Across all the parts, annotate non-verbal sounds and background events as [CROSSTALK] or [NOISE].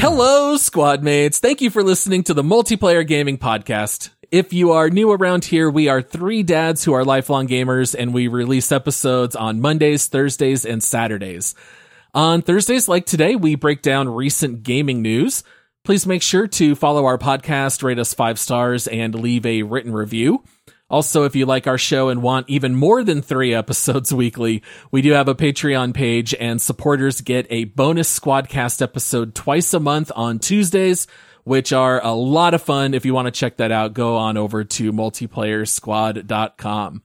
Hello, squad mates. Thank you for listening to the Multiplayer Gaming Podcast. If you are new around here, we are three dads who are lifelong gamers and we release episodes on Mondays, Thursdays, and Saturdays. On Thursdays like today, we break down recent gaming news. Please make sure to follow our podcast, rate us five stars, and leave a written review. Also, if you like our show and want even more than three [LAUGHS] episodes weekly, we do have a Patreon page and supporters get a bonus Squadcast episode twice a month on Tuesdays, which are a lot of fun. If you want to check that out, go on over to multiplayersquad.com.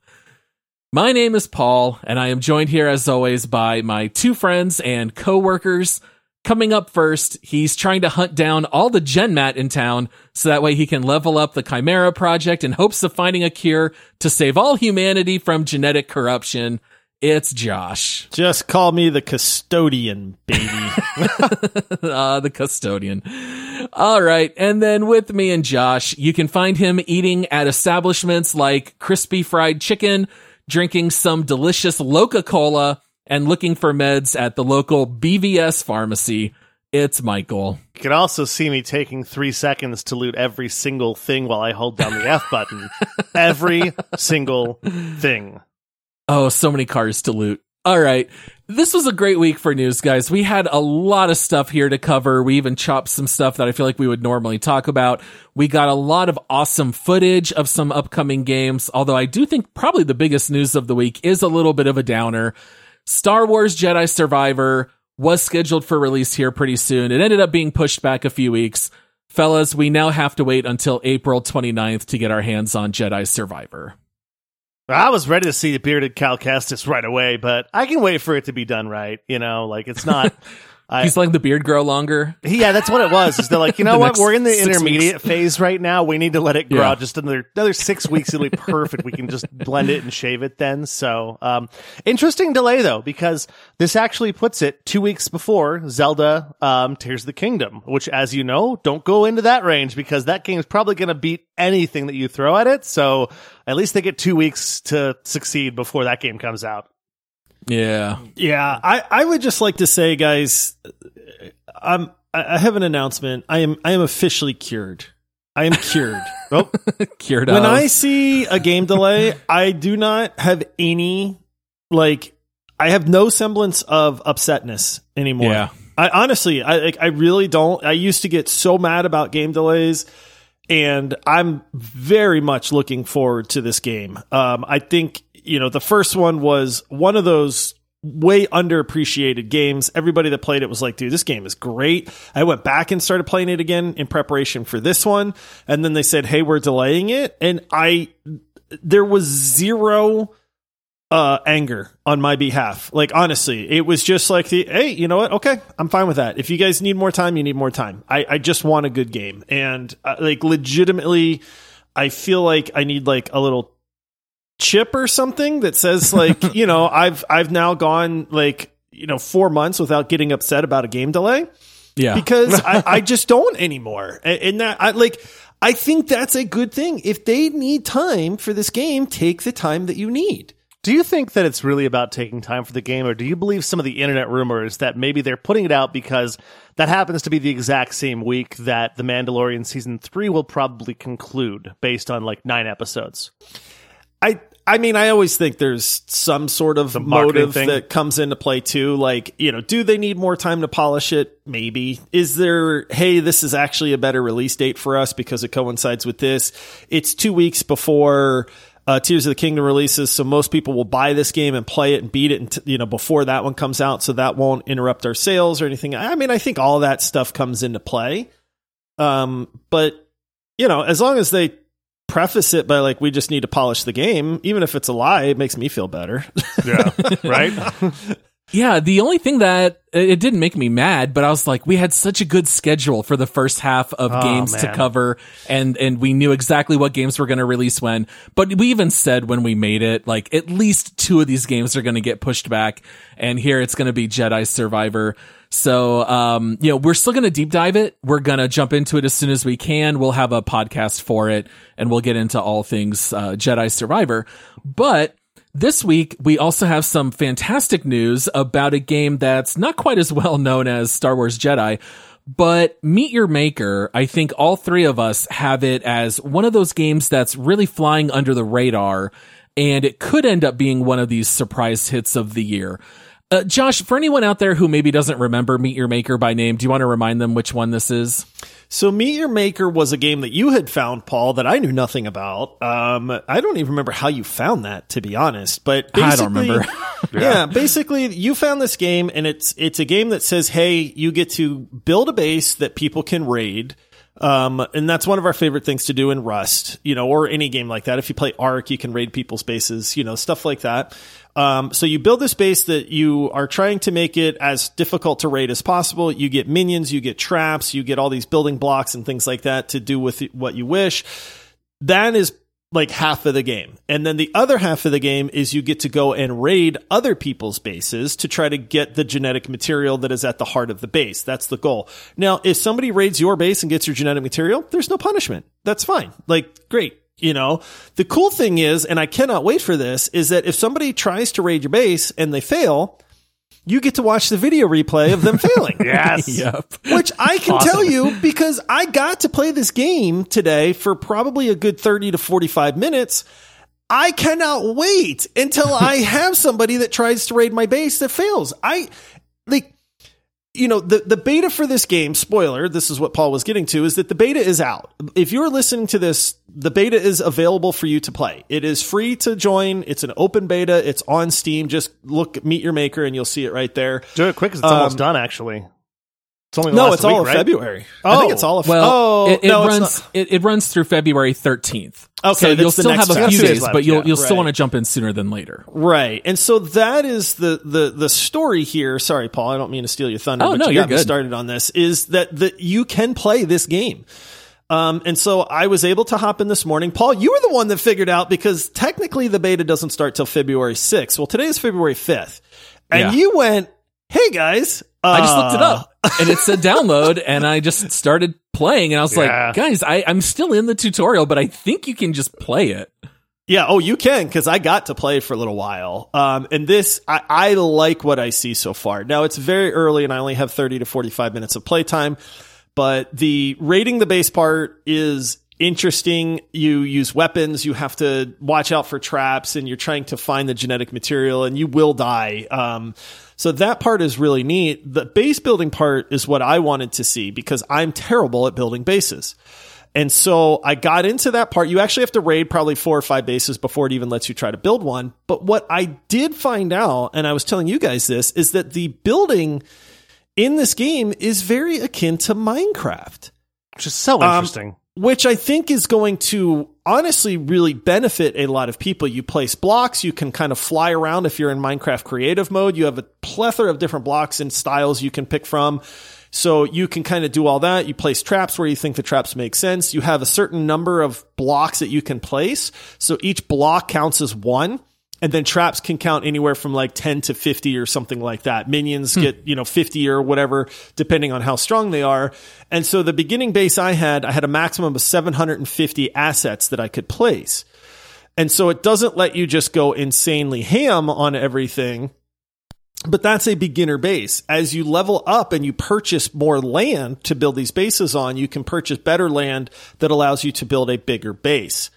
My name is Paul, and I am joined here as always by my two friends and co-workers. Coming up first, he's trying to hunt down all the GenMat in town so that way he can level up the Chimera project in hopes of finding a cure to save all humanity from genetic corruption. It's Josh. Just call me the custodian, baby. uh, [LAUGHS] the custodian. All right. And then with me and Josh, you can find him eating at establishments like Crispy Fried Chicken, drinking some delicious Loca Cola, and looking for meds at the local BVS pharmacy. It's Michael. You can also see me taking three seconds to loot every single thing while I hold down the F [LAUGHS] button. every single thing. Oh, so many cars to loot. All right. This was a great week for news, guys. We had a lot of stuff here to cover. We even chopped some stuff that I feel like we would normally talk about. We got a lot of awesome footage of some upcoming games, although I do think probably the biggest news of the week is a little bit of a downer. Star Wars Jedi Survivor was scheduled for release here pretty soon. It ended up being pushed back a few weeks. Fellas, we now have to wait until April 29th to get our hands on Jedi Survivor. I was ready to see the bearded Cal Kestis right away, but I can wait for it to be done right. You know, like it's not. [LAUGHS] He's letting the beard grow longer. Yeah, that's what it was. Is they're like, you [LAUGHS] know what? We're in the intermediate phase right now. We need to let it grow Yeah. out just another another six weeks. It'll be perfect. We can just blend it and shave it then. So, um, interesting delay though, because this actually puts it two weeks before Zelda um, Tears the Kingdom, which, as you know, don't go into that range because that game is probably going to beat anything that you throw at it. So, at least they get two weeks to succeed before that game comes out. Yeah. Yeah, I, I would just like to say, guys, I'm I have an announcement. I am I am officially cured. I am cured. [LAUGHS] Oh, Cured when of. I see a game delay, I do not have any like I have no semblance of upsetness anymore. Yeah. I honestly, I like, I really don't. I used to get so mad about game delays, and I'm very much looking forward to this game. Um, I think you know the first one was one of those way underappreciated games. Everybody that played it was like, dude, this game is great. I went back and started playing it again in preparation for this one. And then they said, hey, we're delaying it. And I, there was zero uh anger on my behalf like honestly it was just like the hey you know what okay i'm fine with that if you guys need more time you need more time i i just want a good game and uh, like legitimately i feel like i need like a little chip or something that says [LAUGHS] like you know i've i've now gone like you know 4 months without getting upset about a game delay yeah. because [LAUGHS] I, I just don't anymore. And, and that I like I think that's a good thing. If they need time for this game, take the time that you need. Do you think that it's really about taking time for the game, or do you believe some of the internet rumors that maybe they're putting it out because that happens to be the exact same week that The Mandalorian season three will probably conclude based on like nine episodes? I I mean, I always think there's some sort of Some motive thing. that comes into play too. Like, you know, do they need more time to polish it? Maybe. Is there, hey, this is actually a better release date for us because it coincides with this? It's two weeks before uh, Tears of the Kingdom releases, so most people will buy this game and play it and beat it, and you know, before that one comes out, so that won't interrupt our sales or anything. I mean, I think all that stuff comes into play. Um, but you know, as long as they preface it by like, we just need to polish the game, even if it's a lie, it makes me feel better. [LAUGHS] Yeah. right? [LAUGHS] Yeah, the only thing that it didn't make me mad, but I was like, we had such a good schedule for the first half of Oh, games to cover, and and we knew exactly what games were going to release when. But we even said when we made it, like at least two of these games are going to get pushed back, and here it's going to be Jedi Survivor. So, um, you know, we're still going to deep dive it. We're going to jump into it as soon as we can. We'll have a podcast for it, and we'll get into all things uh, Jedi Survivor. But this week, we also have some fantastic news about a game that's not quite as [LAUGHS] well known as Star Wars Jedi, but Meet Your Maker, I think all three of us have it as one of those games that's really flying under the radar, and it could end up being one of these surprise hits of the year. Uh, Josh, for anyone out there who maybe doesn't remember Meet Your Maker by name, do you want to remind them which one this is? So Meet Your Maker was a game that you had found, Paul, that I knew nothing about. Um, I don't even remember how you found that, to be honest. But I don't basically- remember. [LAUGHS] yeah. basically, you found this game, and it's it's a game that says, "Hey, you get to build a base that people can raid." Um, and that's one of our favorite things to do in Rust, you know, or any game like that. If you play Ark, you can raid people's bases, you know, stuff like that. Um, so you build this base that you are trying to make it as difficult to raid as possible. You get minions, you get traps, you get all these building blocks and things like that to do with what you wish. That is like half of the game. And then the other half of the game is you get to go and raid other people's bases to try to get the genetic material that is at the heart of the base. That's the goal. Now, if somebody raids your base and gets your genetic material, there's no punishment. That's fine. Like, great. You know, the cool thing is, and I cannot wait for this, is that if somebody tries to raid your base and they fail, you get to watch the video replay of them [LAUGHS] failing. Yes. [LAUGHS] Yep. [LAUGHS] Which I can tell you because I got to play this game today for probably a good 30 to 45 minutes. I cannot wait until I have somebody that tries to raid my base that fails. I you know, the, the beta for this game, spoiler, this is what Paul was getting to, is that the beta is out. If you're listening to this, the beta is available for you to play. It is free to join. It's an open beta. It's on Steam. Just look, meet your maker and you'll see it right there. Do it quick 'cause it's almost um, done, actually. It's only No, last it's week, all of right? February. I think Oh. it's all of Well, oh, it, it no, runs it, it runs through February 13th. Okay, so you'll still have a few days days, left, but you'll yeah. you'll still want to jump in sooner than later. Right. And so that is the, the, the story here. Sorry, Paul. I don't mean to steal your thunder. Oh, but no, you you're got me good. started on this is that, that you can play this game. Um, and so I was able to hop in this morning. Paul, you were the one that figured out because technically the beta doesn't start till February 6th. Well, today is February 5th. And Yeah. you went, Hey guys, I just looked it uh, up and it said download and I just started playing and I was Yeah. like, guys, I, I'm still in the tutorial, but I think you can just play it. Yeah, oh, you can because I got to play for a little while. Um, and this, I, I like what I see so far. Now it's very early, and I only have thirty to forty-five minutes of playtime. But the rating the base part is interesting. You use weapons. You have to watch out for traps, and you're trying to find the genetic material, and you will die. Um, so that part is really neat. The base building part is what I wanted to see because I'm terrible at building bases. And so I got into that part. You actually have to raid probably four or five bases before it even lets you try to build one. But what I did find out, and I was telling you guys this, is that the building in this game is very akin to Minecraft, Which is so Um, interesting. Which I think is going to honestly really benefit a lot of people. You place blocks, you can kind of fly around if you're in Minecraft creative mode. You have a plethora of different blocks and styles you can pick from. So you can kind of do all that. You place traps where you think the traps make sense. You have a certain number of blocks that you can place. So each block counts as one. And then traps can count anywhere from like 10 to 50 or something like that. Minions hmm. get, you know, 50 or whatever, depending on how strong they are. And so the beginning base I had, I had a maximum of 750 assets that I could place. And so it doesn't let you just go insanely ham on everything. But that's a beginner base. As you level up and you purchase more land to build these bases on, you can purchase better land that allows you to build a bigger base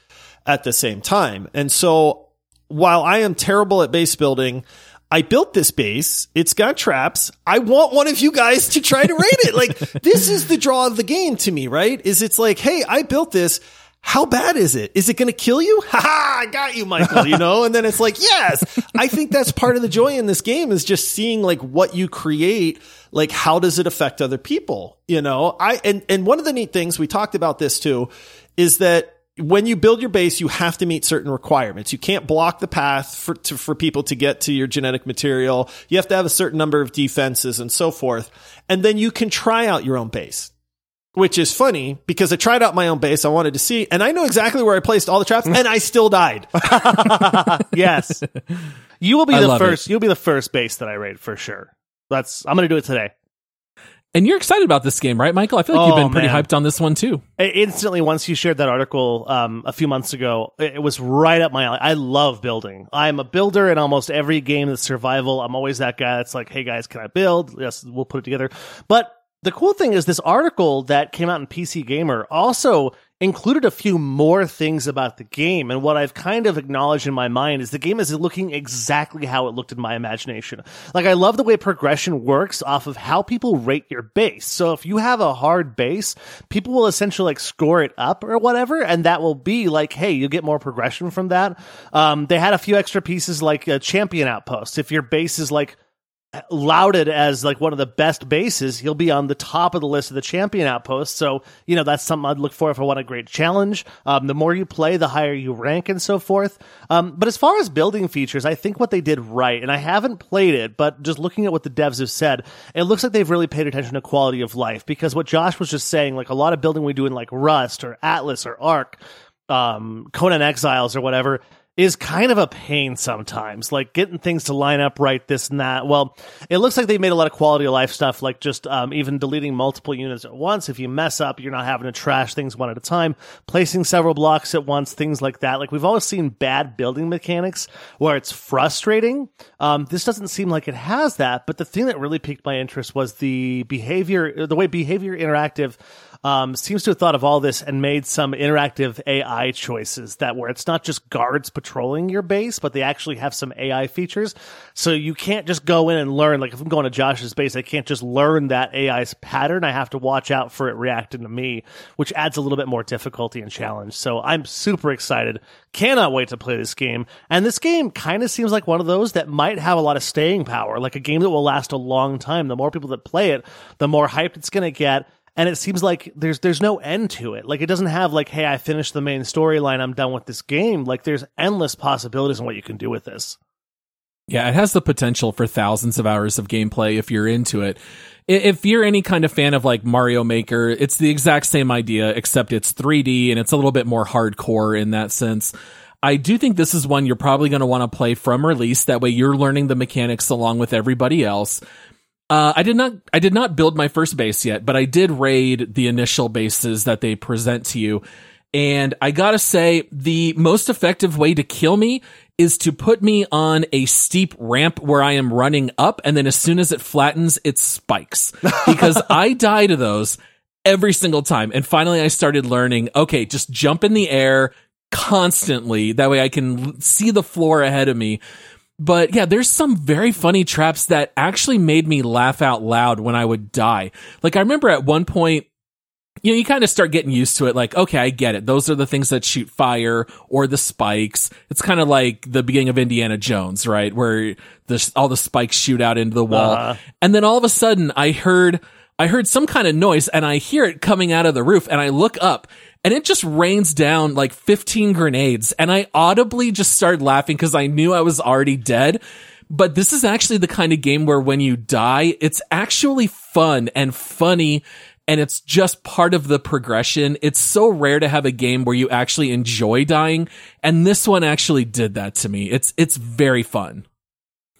at the same time. And so while I am terrible at base building, I built this base. It's got traps. I want one of you guys to try to raid it. Like [LAUGHS] this is the draw of the game to me, right? Is it's like, hey, I built this. How bad is it? Is it going to kill you? [LAUGHS] Ha ha! I got you, Michael. You know, and then it's like, yes. I think that's part of the joy in this game is just seeing like what you create. Like, how does it affect other people? You know, I and and one of the neat things we talked about this too is that when you build your base, you have to meet certain requirements. You can't block the path for to, for people to get to your genetic material. You have to have a certain number of defenses and so forth. And then you can try out your own base, which is funny because I tried out my own base. I wanted to see, and I know exactly where I placed all the traps, and I still died. [LAUGHS] yes. You will be I the love first. You'll be the first base that I raid for sure. That's. I'm going to do it today. And you're excited about this game, right, Michael? I feel like you've Oh, been pretty man. hyped on this one too. Instantly, once you shared that article um, a few months ago, it it was right up my alley. I love building. I'm a builder in almost every game that's survival. I'm always that guy that's like, "Hey guys, can I build? Yes, we'll put it together." But the cool thing is, this article that came out in PC Gamer also included a few more things about the game. And what I've kind of acknowledged in my mind is the game is looking exactly how it looked in my imagination. Like, I love the way progression works off of how people rate your base. So if you have a hard base, people will essentially like score it up or whatever. And that will be like, hey, you get more progression from that. Um, they had a few extra pieces like a champion outpost. If your base is like, lauded as like one of the best bases, he'll be on the top of the list of the champion outposts. So, you know, that's something I'd look for if I want a great challenge. Um, the more you play, the higher you rank and so forth. Um, but as far as building features, I think what they did right, and I haven't played it, but just looking at what the devs have said, it looks like they've really paid attention to quality of life because what Josh was just saying, like a lot of building we do in like Rust or Atlas or Ark, um, Conan Exiles or whatever, is kind of a pain sometimes. Like getting things to line up right, this and that. Well, it looks like they made a lot of quality of life stuff, like just um, even deleting multiple units at once. If you mess up, you're not having to trash things one at a time. Placing several blocks at once, things like that. Like we've always seen bad building mechanics where it's frustrating. Um, this doesn't seem like it has that. But the thing that really piqued my interest was the behavior, the way Behaviour Interactive um, seems to have thought of all this and made some interactive AI choices that where it's not just guards patrolling your base, but they actually have some AI features. So you can't just go in and learn. Like if I'm going to Josh's base, I can't just learn that AI's pattern. I have to watch out for it reacting to me, which adds a little bit more difficulty and challenge. So I'm super excited. Cannot wait to play this game. And this game kind of seems like one of those that might have a lot of staying power, like a game that will last a long time. The more people that play it, the more hyped it's going to get and it seems like there's there's no end to it. Like it doesn't have like, hey, I finished the main storyline, I'm done with this game. Like there's endless possibilities in what you can do with this. Yeah, it has the potential for thousands of hours of gameplay if you're into it. If you're any kind of fan of like Mario Maker, it's the exact same idea, except it's 3D and it's a little bit more hardcore in that sense. I do think this is one you're probably going to want to play from release. That way you're learning the mechanics along with everybody else. Uh, I did not, I did not build my first base yet, but I did raid the initial bases that they present to you. And I gotta say, the most effective way to kill me is to put me on a steep ramp where I am running up. And then as soon as it flattens, it spikes [LAUGHS] because I die to those every single time. And finally I started learning, okay, just jump in the air constantly. That way I can l- see the floor ahead of me. But yeah, there's some very funny traps that actually made me laugh out loud when I would die. Like I remember at one point, you know, you kind of start getting used to it. Like, okay, I get it. Those are the things that shoot fire or the spikes. It's kind of like the beginning of Indiana Jones, right? Where the, all the spikes shoot out into the wall. Uh-huh. And then all of a sudden I heard, I heard some kind of noise and I hear it coming out of the roof and I look up and it just rains down like 15 grenades and I audibly just started laughing because I knew I was already dead. But this is actually the kind of game where when you die, it's actually fun and funny and it's just part of the progression. It's so rare to have a game where you actually enjoy dying. And this one actually did that to me. It's, it's very fun.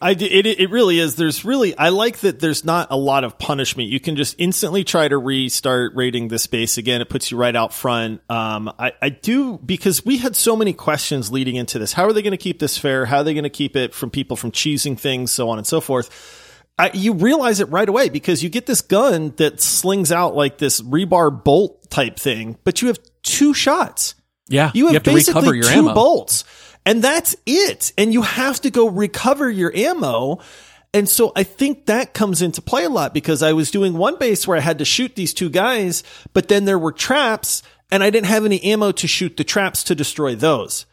I d- it it really is. There's really I like that. There's not a lot of punishment. You can just instantly try to restart rating the space again. It puts you right out front. Um, I I do because we had so many questions leading into this. How are they going to keep this fair? How are they going to keep it from people from choosing things, so on and so forth. I, you realize it right away because you get this gun that slings out like this rebar bolt type thing, but you have two shots. Yeah. You have, to basically recover your two ammo. bolts. And that's it. And you have to go recover your ammo. And so I think that comes into play a lot because I was doing one base where I had to shoot these two guys, but then there were traps and I didn't have any ammo to shoot the traps to destroy those.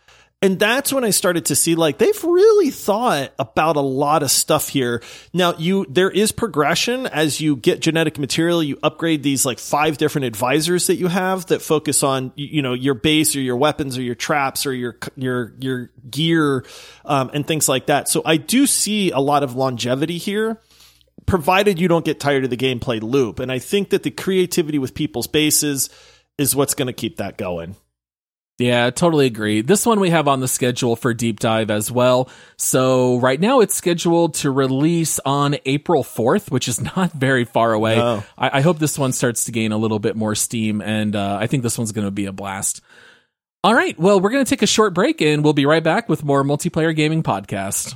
And that's when I started to see like they've really thought about a lot of stuff here. Now you, there is progression as you get genetic material. You upgrade these like five different advisors that you have that focus on, you know, your base or your weapons or your traps or your, your, your gear, um, and things like that. So I do see a lot of longevity here provided you don't get tired of the gameplay loop. And I think that the creativity with people's bases is what's going to keep that going. Yeah, totally agree. This one we have on the schedule for deep dive as well. So right now it's scheduled to release on April 4th, which is [LAUGHS] not very far away. No. I, I hope this one starts to gain a little bit more steam and, uh, I think this one's going to be a blast. All right. Well, we're going to take a short break and we'll be right back with more multiplayer gaming podcast.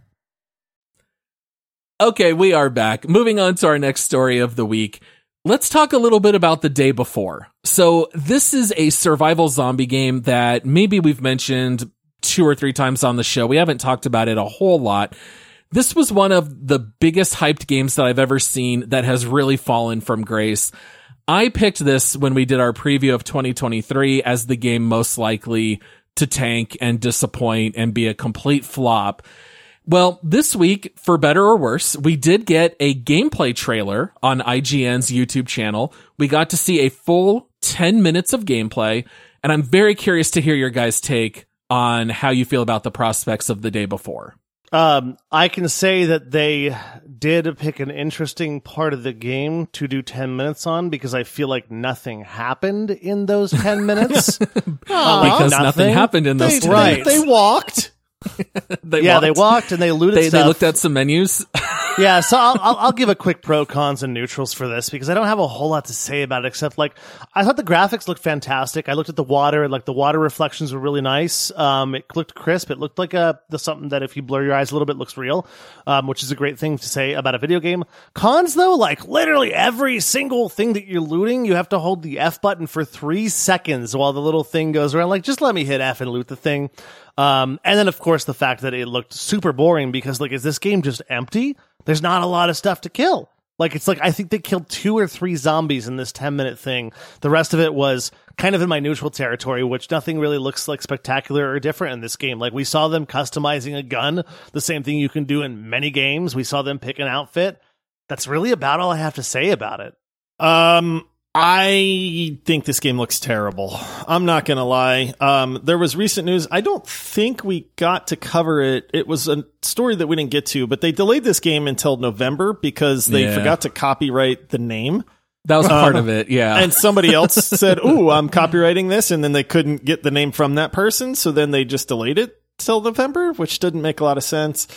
Okay, we are back. Moving on to our next story of the week. Let's talk a little bit about the day before. So this is a survival zombie game that maybe we've mentioned two or three times on the show. We haven't talked about it a whole lot. This was one of the biggest hyped games that I've ever seen that has really fallen from grace. I picked this when we did our preview of 2023 as the game most likely to tank and disappoint and be a complete flop. Well, this week, for better or worse, we did get a gameplay trailer on IGN's YouTube channel. We got to see a full 10 minutes of gameplay, and I'm very curious to hear your guys' take on how you feel about the prospects of the day before. Um, I can say that they did pick an interesting part of the game to do 10 minutes on because I feel like nothing happened in those 10 minutes. [LAUGHS] because nothing, happened in those They- 10 right. minutes. They walked. [LAUGHS] They yeah, walked. they walked and they looted They, stuff. they looked at some menus. [LAUGHS] yeah, so I'll, I'll, I'll give a quick pro cons and neutrals for this because I don't have a whole lot to say about it except like I thought the graphics looked fantastic. I looked at the water and like the water reflections were really nice. Um, it looked crisp. It looked like a the something that if you blur your eyes a little bit looks real, um, which is a great thing to say about a video game. Cons though, like literally every single thing that you're looting, you have to hold the F button for three seconds while the little thing goes around. Like just let me hit F and loot the thing. Um, and then of course the fact that it looked super boring because like, is this game just empty? There's not a lot of stuff to kill. Like, it's like, I think they killed two or three zombies in this 10 minute thing. The rest of it was kind of in my neutral territory, which nothing really looks like spectacular or different in this game. Like, we saw them customizing a gun, the same thing you can do in many games. We saw them pick an outfit. That's really about all I have to say about it. Um, I think this game looks terrible. I'm not gonna lie. Um, there was recent news. I don't think we got to cover it. It was a story that we didn't get to, but they delayed this game until November because they Yeah. forgot to copyright the name. That was part of it. Yeah. And somebody else [LAUGHS] said, "Ooh, I'm copywriting this," and then they couldn't get the name from that person, so then they just delayed it till November, which didn't make a lot of sense.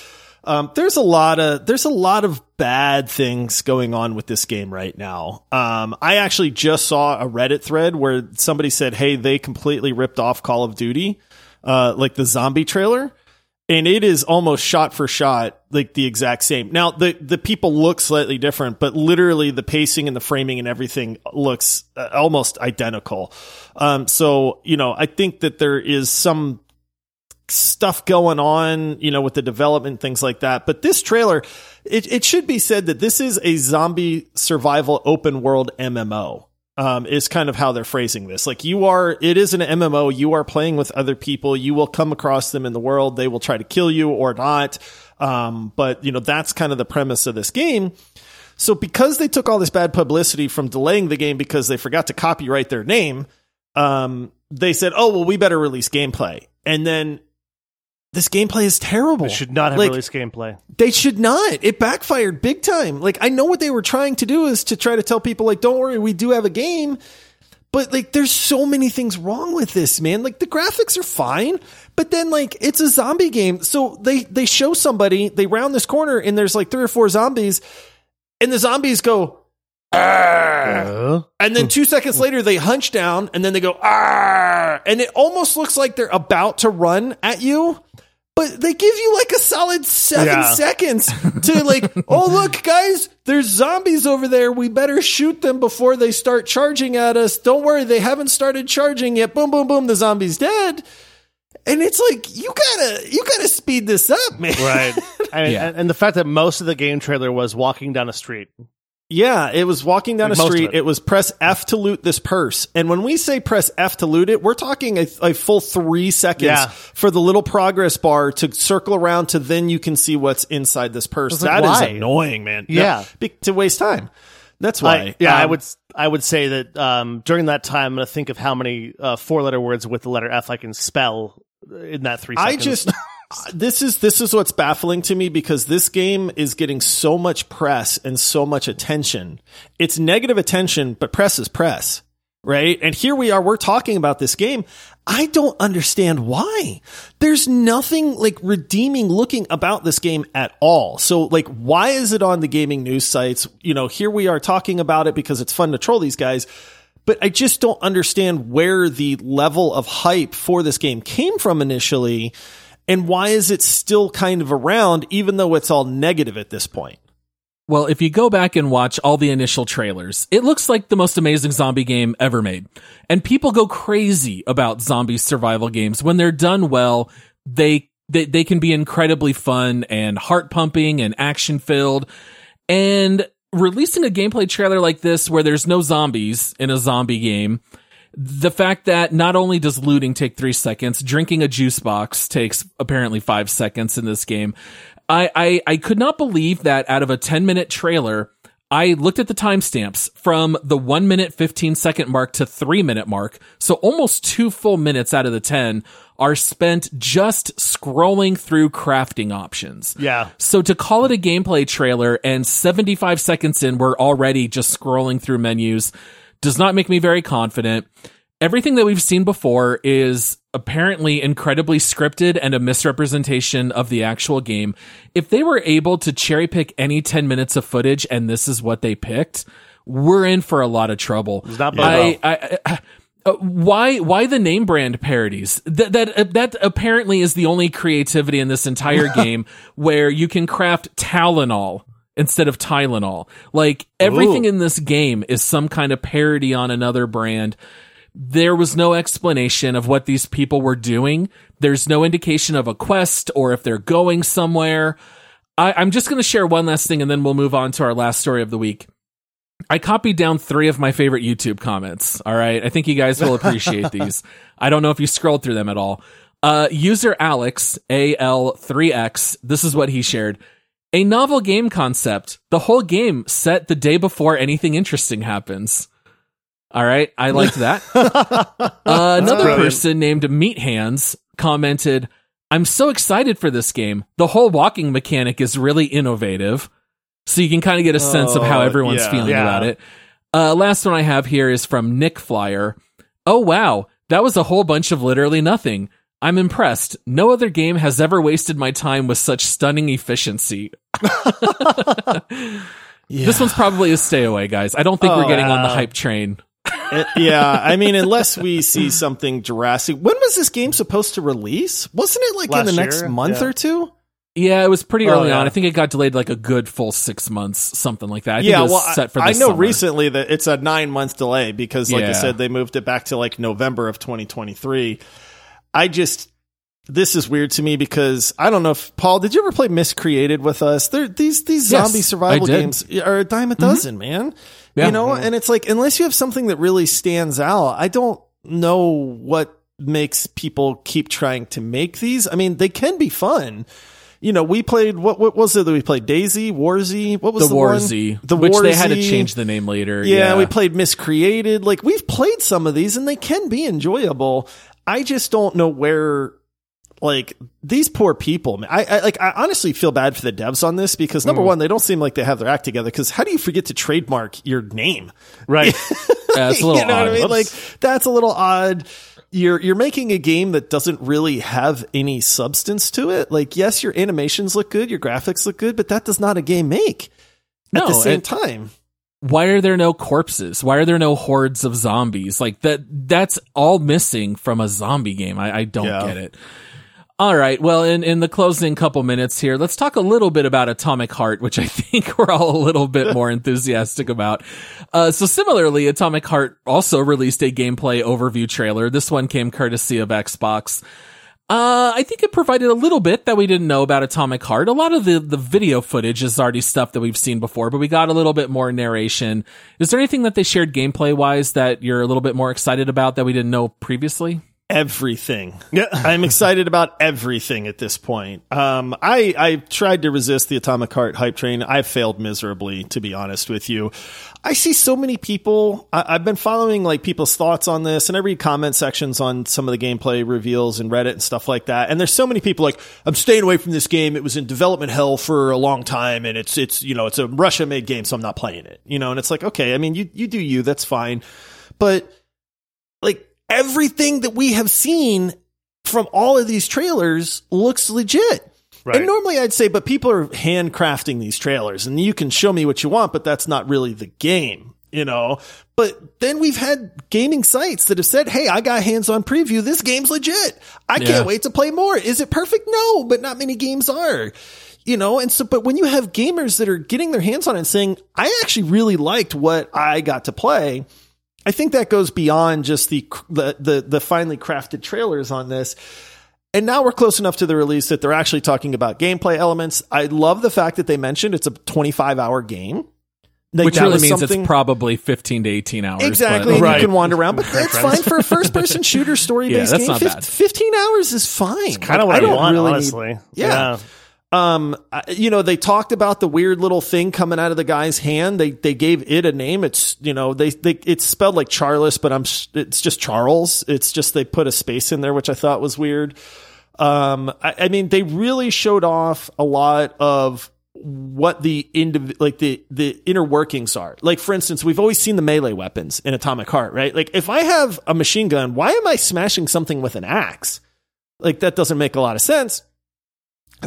Um, there's a lot of there's a lot of bad things going on with this game right now. Um, I actually just saw a Reddit thread where somebody said, "Hey, they completely ripped off Call of Duty, uh, like the zombie trailer." and it is almost shot for shot like the exact same. Now the the people look slightly different, but literally the pacing and the framing and everything looks uh, almost identical. Um, so you know, I think that there is some stuff going on, you know, with the development things like that. But this trailer, it it should be said that this is a zombie survival open world MMO um, is kind of how they're phrasing this. Like you are, it is an MMO. You are playing with other people. You will come across them in the world. They will try to kill you or not. Um, but you know, that's kind of the premise of this game. So because they took all this bad publicity from delaying the game because they forgot to copyright their name, um, they said, "Oh well, we better release gameplay." And then this gameplay is terrible. They should not have like, released gameplay. They should not. It backfired big time. Like I know what they were trying to do is to try to tell people like, don't worry, we do have a game. But like there's so many things wrong with this, man. Like the graphics are fine, but then like it's a zombie game. So they they show somebody, they round this corner and there's like three or four zombies and the zombies go uh, and then two seconds later they hunch down and then they go ah and it almost looks like they're about to run at you but they give you like a solid seven Yeah. seconds [LAUGHS] to like, oh look, guys, there's zombies over there. We better shoot them before they start charging at us. Don't worry, they haven't started charging yet. Boom, boom, boom, the zombie's dead. And it's like you gotta you gotta speed this up, man. Right. [LAUGHS] I mean, Yeah. and, and the fact that most of the game trailer was walking down a street. Yeah, it was walking down Like a street. it. It. was press F to loot this purse. And when we say press F to loot it, we're talking a, a full three seconds Yeah. for the little progress bar to circle around to then you can see what's inside this purse. like, That is annoying, man. Yeah. be- to waste time. That's why. I, yeah, I Um, would I would say that um, during that time, I'm going to think of how many uh, four letter words with the letter F I can spell in that three seconds. I just [LAUGHS] Uh, this is this is what's baffling to me because this game is getting so much press and so much attention. It's negative attention, but press is press, right? And here we are, we're talking about this game. I don't understand why. There's nothing like redeeming looking about this game at all. So like why is it on the gaming news sites? You know, here we are talking about it because it's fun to troll these guys but I just don't understand where the level of hype for this game came from initially and why is it still kind of around even though it's all negative at this point. Well, if you go back and watch all the initial trailers, it looks like the most amazing zombie game ever made. And people go crazy about zombie survival games. When they're done well, they, they, they can be incredibly fun and heart pumping and action filled. And releasing a gameplay trailer like this where there's no zombies in a zombie game, the fact that not only does looting take three seconds, drinking a juice box takes apparently five seconds in this game. I, I, I could not believe that out of a 10 minute trailer, I looked at the timestamps from the one minute, 15 second mark to three minute mark. So almost two full minutes out of the 10 are spent just scrolling through crafting options. Yeah. So to call it a gameplay trailer and 75 seconds in, we're already just scrolling through menus does not make me very confident. Everything that we've seen before is apparently incredibly scripted and a misrepresentation of the actual game. If they were able to cherry pick any 10 minutes of footage and this is what they picked, we're in for a lot of trouble. not I. I, I, uh, why why the name brand parodies that that uh, that apparently is the only creativity in this entire [LAUGHS] game where you can craft Tylenol instead of Tylenol like everything Ooh. in this game is some kind of parody on another brand there was no explanation of what these people were doing there's no indication of a quest or if they're going somewhere I, I'm just going to share one last thing and then we'll move on to our last story of the week I copied down three of my favorite YouTube comments. All right. I think you guys will appreciate [LAUGHS] these. I don't know if you scrolled through them at all. Uh, user Alex, AL3X, this is what he shared. A novel game concept. The whole game set the day before anything interesting happens. All right. I liked that. [LAUGHS] Uh, another brilliant. person named Meat Hands commented, I'm so excited for this game. The whole walking mechanic is really innovative. So you can kind of get a sense of how Oh, everyone's yeah. feeling Yeah. about it. Uh, last one I have here is from Nick Flyer. Oh wow, that was a whole bunch of literally nothing. I'm impressed. No other game has ever wasted my time with such stunning efficiency. [LAUGHS] This one's probably a stay away, guys. I don't think we're Oh, getting on the hype train. Uh, yeah, I mean, unless we see something Jurassic. When was this game supposed to release? Wasn't it like Last in the next month Yeah. or two? Yeah, it was pretty Oh, early yeah. on. I think it got delayed like a good full six months, something like that. I think yeah, it was well, set for I, I know summer. recently that it's a nine month delay because, like I said, they moved it back to like November of 2023. I just, this is weird to me because I don't know if Paul, did you ever play Miscreated with us? There, these these Yes, zombie survival. Mm-hmm. games are a dime a dozen, man. Yeah. You know, and it's like unless you have something that really stands out, I don't know what makes people keep trying to make these. I mean, they can be fun. You know, we played what what was it that we played? DayZ, Warzy, what was the the, one? War Z, The which they had to change the name later. Yeah, we played Miscreated. Like we've played some of these and they can be enjoyable. I just don't know where like these poor people. man. I, I like I honestly feel bad for the devs on this because number mm. one, they don't seem like they have their act together because how do you forget to trademark your name? Right. [LAUGHS] Yeah, it's a little you know odd. what I mean? Like that's a little odd. You're you're making a game that doesn't really have any substance to it. Like yes, your animations look good, your graphics look good, but that does not a game make. No, At the same it- time. Why are there no corpses? Why are there no hordes of zombies? Like that, that's all missing from a zombie game. I, I don't Yeah. get it. All right. Well, in, in the closing couple minutes here, let's talk a little bit about Atomic Heart, which I [LAUGHS] think we're all a little bit more enthusiastic about. Uh, so similarly, Atomic Heart also released a gameplay overview trailer. This one came courtesy of Xbox. Uh, I think it provided a little bit that we didn't know about Atomic Heart. A lot of the, the video footage is already stuff that we've seen before, but we got a little bit more narration. Is there anything that they shared gameplay wise that you're a little bit more excited about that we didn't know previously? Everything. Yeah. [LAUGHS] I'm excited about everything at this point. Um, I I tried to resist the Atomic Heart hype train. I failed miserably, to be honest with you. I see so many people. I, I've been following like people's thoughts on this, and I read comment sections on some of the gameplay reveals and Reddit and stuff like that. And there's so many people like, I'm staying away from this game. It was in development hell for a long time, and it's it's you know it's a Russia made game, so I'm not playing it. You know, and it's like okay, I mean you you do you, that's fine, but like everything that we have seen from all of these trailers looks legit. Right. And normally I'd say, but people are handcrafting these trailers and you can show me what you want, but that's not really the game, you know? But then we've had gaming sites that have said, Hey, I got hands on preview. This game's legit. I Yeah. can't wait to play more. Is it perfect? No, but not many games are. You know, and so, but when you have gamers that are getting their hands on it and saying, I actually really liked what I got to play, I think that goes beyond just the, the the the finely crafted trailers on this. And now we're close enough to the release that they're actually talking about gameplay elements. I love the fact that they mentioned it's a 25 hour game. Like, Which really means something- it's probably 15 to 18 hours. but- Exactly. and Right. You can wander around, but [LAUGHS] Okay, that's fine for a first person [LAUGHS] shooter story based Yeah, game. not Fif- bad. 15 hours is fine. Kind of what I, don't want, really need- honestly. yeah. Um, you know, they talked about the weird little thing coming out of the guy's hand. They they gave it a name. It's you know they they it's spelled like Charles, but I'm it's just Charles. It's just they put a space in there, which I thought was weird. Um, I, I mean, they really showed off a lot of what the indiv- like the the inner workings are. Like for instance, we've always seen the melee weapons in Atomic Heart, right? Like if I have a machine gun, why am I smashing something with an axe? Like that doesn't make a lot of sense.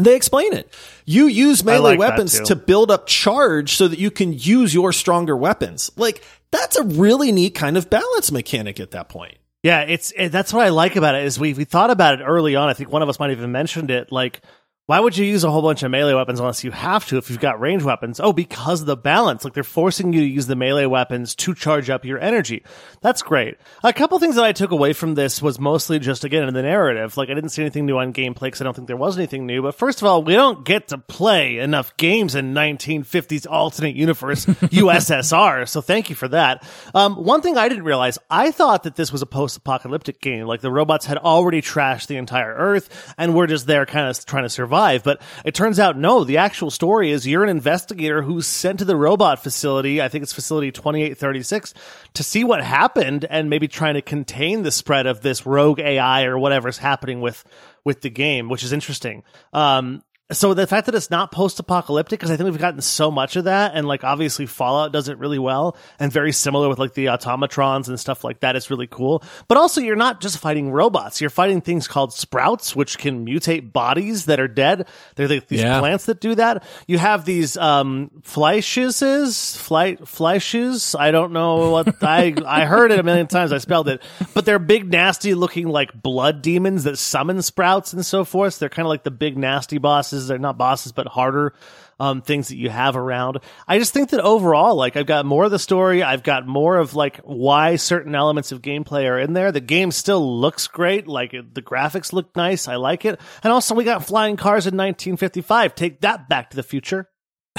They explain it. You use melee like weapons to build up charge so that you can use your stronger weapons. Like that's a really neat kind of balance mechanic at that point. Yeah, it's it, that's what I like about it is we we thought about it early on. I think one of us might have even mentioned it. Like, why would you use a whole bunch of melee weapons unless you have to if you've got range weapons? Oh, because of the balance. Like they're forcing you to use the melee weapons to charge up your energy. That's great. A couple things that I took away from this was mostly just again in the narrative. Like I didn't see anything new on gameplay because I don't think there was anything new. But first of all, we don't get to play enough games in 1950s alternate universe [LAUGHS] USSR. So thank you for that. Um, one thing I didn't realize, I thought that this was a post-apocalyptic game. Like the robots had already trashed the entire Earth, and we're just there, kind of trying to survive. But it turns out, no. The actual story is you're an investigator who's sent to the robot facility. I think it's facility 2836 to see what happened and maybe trying to contain the spread of this rogue AI or whatever's happening with with the game, which is interesting. Um, so the fact that it's not post-apocalyptic because i think we've gotten so much of that and like obviously fallout does it really well and very similar with like the automatrons and stuff like that it's really cool. But also you're not just fighting robots. You're fighting things called sprouts which can mutate bodies that are dead. They're like these Yeah. plants that do that. You have these um fleisches flight fleisches. I don't know what [LAUGHS] i i heard it a million times. I spelled it. But they're big nasty looking like blood demons that summon sprouts and so forth. So they're kind of like the big nasty bosses they're not bosses but harder um, things that you have around. I just think that overall, like I've got more of the story. I've got more of like why certain elements of gameplay are in there. The game still looks great. Like the graphics look nice. I like it. And also we got flying cars in 1955. Take that back to the future.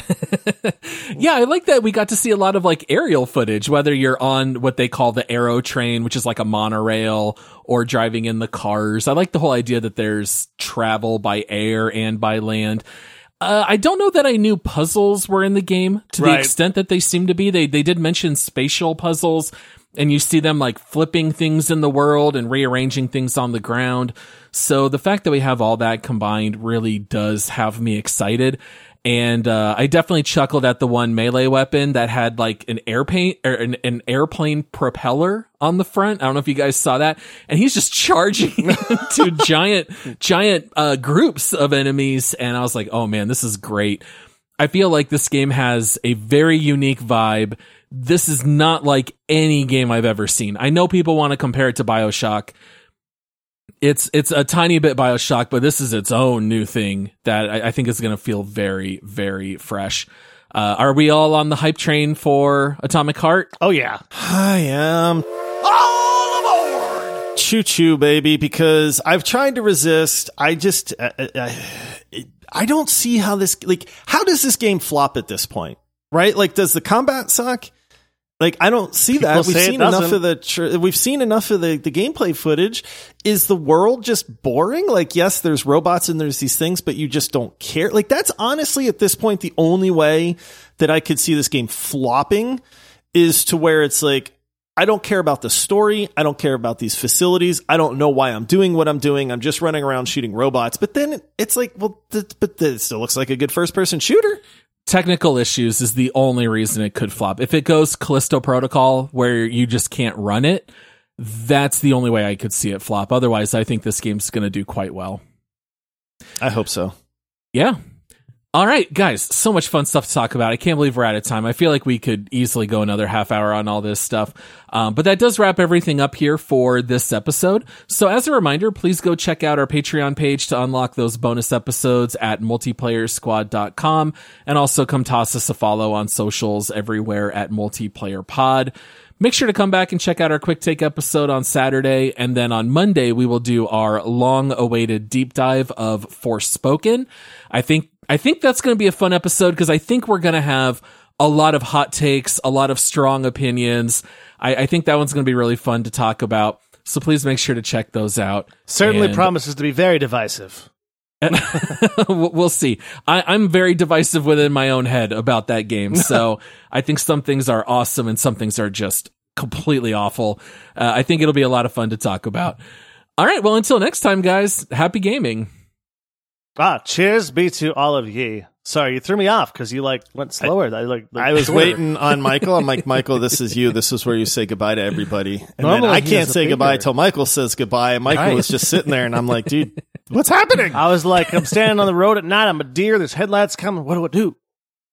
[LAUGHS] Yeah, I like that we got to see a lot of like aerial footage, whether you're on what they call the aero train, which is like a monorail, or driving in the cars. I like the whole idea that there's travel by air and by land. Uh, I don't know that I knew puzzles were in the game to the extent that they seem to be. They they did mention spatial puzzles, and you see them like flipping things in the world and rearranging things on the ground. So the fact that we have all that combined really does have me excited. And uh, I definitely chuckled at the one melee weapon that had like an airplane or an, an airplane propeller on the front. I don't know if you guys saw that, and he's just charging [LAUGHS] to giant giant uh, groups of enemies. And I was like, oh man, this is great. I feel like this game has a very unique vibe. This is not like any game I've ever seen. I know people want to compare it to BioShock. It's it's a tiny bit BioShock, but this is its own new thing that I, I think is going to feel very very fresh. Uh, are we all on the hype train for Atomic Heart? Oh yeah. I am. All aboard! Choo choo, baby, because I've tried to resist. I just, uh, uh, uh, I don't see how this, like, how does this game flop at this point? Right? Like, does the combat suck? Like, I don't see People that. We've seen enough of the, tr- we've seen enough of the, the gameplay footage. Is the world just boring? Like, yes, there's robots and there's these things, but you just don't care. Like, that's honestly at this point the only way that I could see this game flopping is to where it's like, I don't care about the story. I don't care about these facilities. I don't know why I'm doing what I'm doing. I'm just running around shooting robots. But then it's like, well, th- but th- it still looks like a good first person shooter. Technical issues is the only reason it could flop. If it goes Callisto Protocol where you just can't run it, that's the only way I could see it flop. Otherwise, I think this game's going to do quite well. I hope so. Yeah. All right, guys, so much fun stuff to talk about. I can't believe we're out of time. I feel like we could easily go another half hour on all this stuff. Um, but that does wrap everything up here for this episode. So as a reminder, please go check out our Patreon page to unlock those bonus episodes at multiplayersquad.com and also come toss us a follow on socials everywhere at multiplayer pod. Make sure to come back and check out our quick take episode on Saturday. And then on Monday, we will do our long awaited deep dive of Forspoken. I think, I think that's going to be a fun episode because I think we're going to have a lot of hot takes, a lot of strong opinions. I, I think that one's going to be really fun to talk about. So please make sure to check those out. Certainly And- promises to be very divisive. [LAUGHS] we'll see. I, I'm very divisive within my own head about that game. [LAUGHS] So I think some things are awesome and some things are just completely awful. Uh, I think it'll be a lot of fun to talk about. All right. Well, until next time, guys, happy gaming. Ah, cheers be to all of ye. Sorry, you threw me off because you like went slower. I, like, like I was shorter. waiting on [LAUGHS] Michael. I'm like, Michael, this is you. This is where you say goodbye to everybody. And then Normally I can't say goodbye finger. till Michael says goodbye. And Michael Right. is just sitting there, and I'm like, dude, what's happening? I was like, I'm standing on the road at night. I'm a deer. There's headlights coming. What do I do?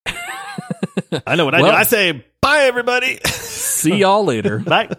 [LAUGHS] I know what I Well- do. I say bye, everybody. See y'all later. Bye.